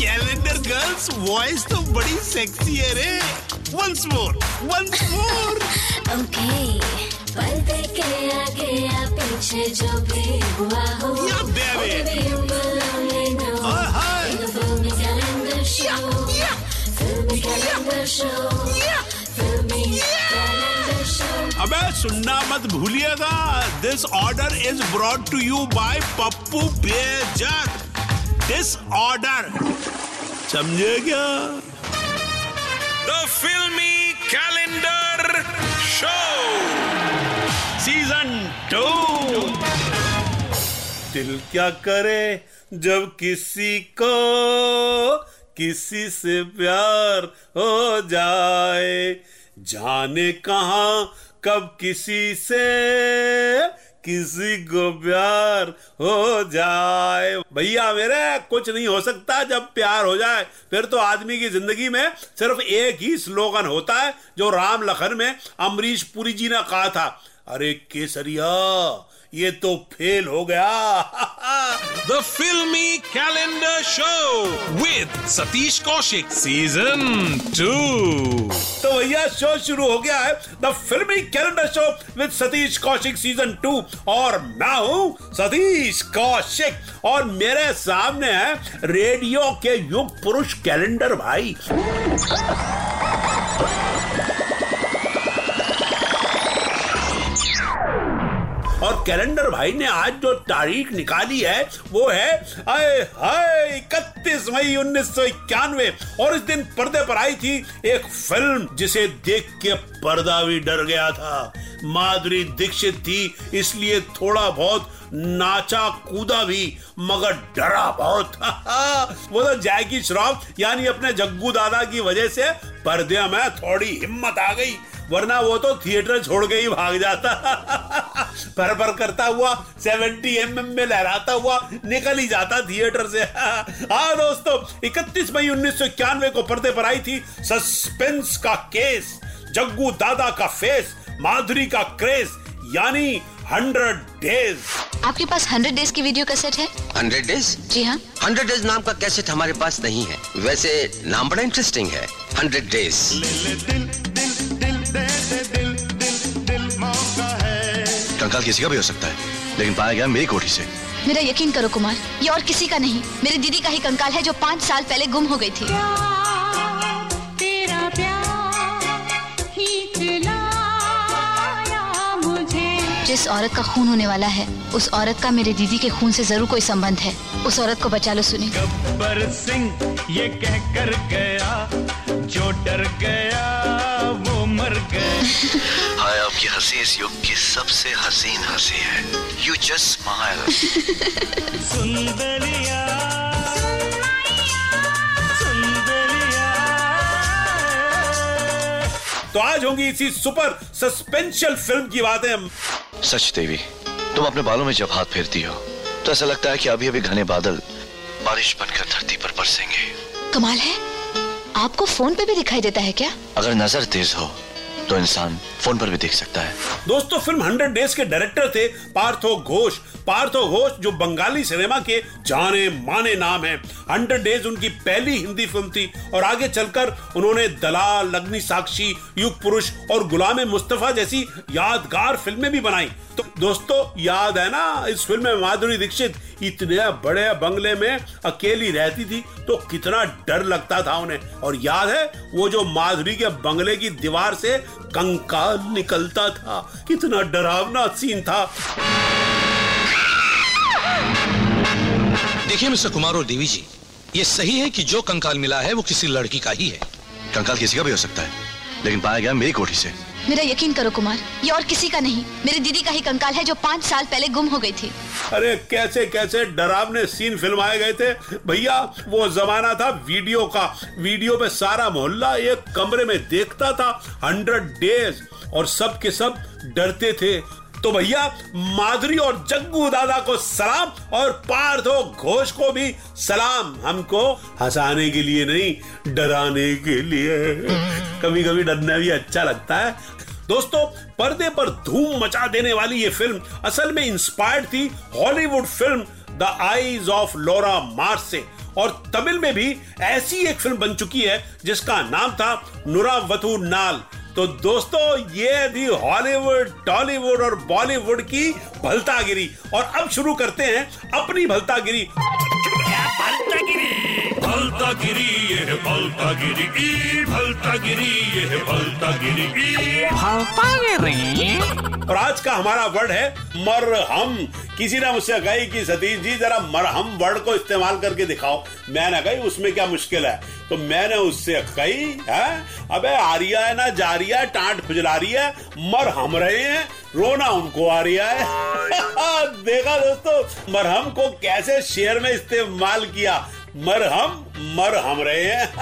Calendar girls voice तो बड़ी sexy है रे। Once more once more okay पलते के आगे या पीछे जो भी हुआ हो। या बेबी अबे सुनना मत भूलिएगा। This order is brought to you by Pappu Bejak this order समझे क्या the filmy calendar show season two दिल क्या करे जब किसी को किसी से प्यार हो जाए? जाने कहा कब किसी से किसी को प्यार हो जाए। भैया मेरे, कुछ नहीं हो सकता, जब प्यार हो जाए, फिर तो आदमी की ज़िंदगी में सिर्फ़ एक ही स्लोगन होता है, जो राम लखन में अमरीश पुरी जी ने कहा था। अरे केसरिया, ये तो फेल हो गया। The Filmy Calendar Show with Satish Kaushik, Season 2. तो भैया शो शुरू हो गया है the filmy calendar show with Satish Kaushik season two और मैं हूँ सतीश कौशिक और मेरे सामने है रेडियो के युग पुरुष कैलेंडर भाई। और कैलेंडर भाई ने आज जो तारीख निकाली है, वो है, आए हाय, इकतीस मई उन्नीस सौ इक्यानवे। और इस दिन पर्दे पर आई थी एक फ़िल्म जिसे देख के पर्दा भी डर गया था। माधुरी दीक्षित थी, इसलिए थोड़ा बहुत नाचा कूदा भी, मगर डरा बहुत। वो तो जैकी श्रॉफ, यानी अपने जग्गू दादा की वजह से पर्दे में थोड़ी हिम्मत आ गई, वरना वो तो थिएटर छोड़ के ही भाग जाता। पर पर करता हुआ 70 एम mm में लहराता हुआ निकल ही जाता थिएटर से। हाँ दोस्तों 31 मई उन्नीस को पर्दे पर आई थी सस्पेंस का केस जग्गू दादा का फेस माधुरी का क्रेज यानी हंड्रेड डेज़ आपके पास हंड्रेड डेज़ की वीडियो कैसेट है? हंड्रेड डेज़ जी हाँ। हंड्रेड डेज़ नाम का कैसेट हमारे पास नहीं है। वैसे नाम बड़ा इंटरेस्टिंग है हंड्रेड डेज़ कंकाल किसी का भी हो सकता है लेकिन पाया गया मेरी कोठी से। मेरा यकीन करो कुमार ये और किसी का नहीं। मेरी दीदी का ही कंकाल है जो पाँच साल पहले गुम हो गई थी। जिस औरत का खून होने वाला है उस औरत का मेरे दीदी के खून से ज़रूर कोई संबंध है। उस औरत को बचा लो सुनी गब्बर सिंह ये कह कर गया जो डर गया वो मर गया हाय आपकी हँसी इस युग की सबसे हसीन हँसी है। यू जस्ट स्माइल सुंदरिया। सुंदरिया। तो आज होंगी इसी सुपर सस्पेंशियल फ़िल्म की बातें सच देवी तुम अपने बालों में जब हाथ फेरती हो तो ऐसा लगता है कि अभी अभी घने बादल बारिश बनकर धरती पर बरसेंगे। कमाल है। आपको फ़ोन पे भी दिखाई देता है क्या? अगर नज़र तेज हो तो इंसान फ़ोन पर भी देख सकता है। दोस्तों फ़िल्म हंड्रेड डेज़ के डायरेक्टर थे पार्थो घोष। पार्थो घोष जो बंगाली सिनेमा के जाने माने नाम है। हंड्रेड डेज़ उनकी पहली हिंदी फ़िल्म थी और आगे चलकर उन्होंने दलाल अग्नि साक्षी युग पुरुष और गुलाम मुस्तफ़ा जैसी यादगार फ़िल्में भी बनाई। तो दोस्तों याद है ना इस फ़िल्म में माधुरी दीक्षित इतने बड़े बंगले में अकेली रहती थी तो कितना डर लगता था उन्हें। और याद है, वो जो माधुरी के बंगले की दीवार से कंकाल निकलता था। कितना डरावना सीन था। देखिए, मिस्टर कुमार और देवी जी, ये सही है कि जो कंकाल मिला है वो किसी लड़की का ही है। कंकाल किसी का भी हो सकता है, लेकिन पाया गया मेरी कोठी से। मेरा यकीन करो कुमार, ये और किसी का नहीं। मेरी दीदी का ही कंकाल है जो पाँच साल पहले गुम हो गई थी। अरे कैसे कैसे डरावने सीन फिल्माए गए थे? भैया, वो जमाना था वीडियो का। वीडियो में सारा मोहल्ला एक कमरे में देखता था हंड्रेड डेज़ और सब के सब डरते थे। तो भैया, माधुरी और जग्गू दादा को सलाम और पार्थो घोष को भी सलाम। हमको हंसाने के लिए नहीं, डराने के लिए। कभी कभी डरना भी अच्छा लगता है। दोस्तों, पर्दे पर धूम मचा देने वाली ये फ़िल्म असल में इंस्पायर्ड थी Hollywood film the Eyes of Laura Mars से। और तमिल में भी ऐसी एक फ़िल्म बन चुकी है, जिसका नाम था नुरावतु नाल तो दोस्तों, ये थी हॉलीवुड, टॉलीवुड और बॉलीवुड की भलतागिरी। और अब शुरू करते हैं अपनी भलतागिरी। भलता गिरी ये भलता गिरी ई भलता गिरी ये है भलता गिरी ई और आज का हमारा वर्ड है मरहम। किसी ने मुझसे कही कि सतीश जी जरा मरहम वर्ड को इस्तेमाल करके दिखाओ। मैंने कही उसमें क्या मुश्किल है? तो मैंने उससे कही है? अबे आरिया है ना जारिया टाट खुजला रही है। मर हम रहे हैं रोना उनको आ रही है। देखा दोस्तों मरहम को कैसे शेयर में इस्तेमाल किया? मरहम मर हम रहे हैं।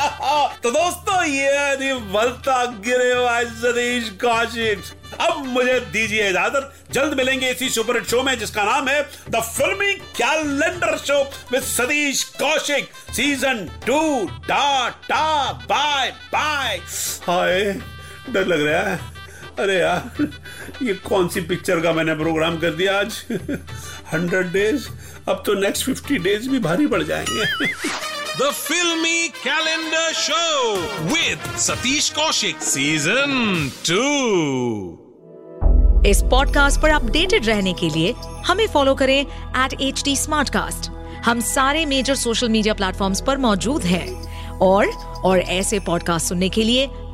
तो दोस्तों, ये बलता गिरे सतीश कौशिक। अब मुझे दीजिए इजाज़त। जल्द मिलेंगे इसी सुपर हिट शो में, जिसका नाम है the filmy calendar show with Satish Kaushik. Season two ta ta bye bye. हाय, डर लग रहा है। अरे यार ये कौन सी पिक्चर का मैंने प्रोग्राम कर दिया आज? हंड्रेड डेज़ अब तो नेक्स्ट फिफ्टी डेज़ भी भारी पड़ जाएँगे। The Filmy Calendar Show with Satish Kaushik Season 2. इस पॉडकास्ट पर अपडेटेड रहने के लिए हमें फॉलो करें एट एच डी हम सारे मेजर सोशल मीडिया प्लेटफॉर्म्स पर मौजूद हैं। और और ऐसे पॉडकास्ट सुनने के लिए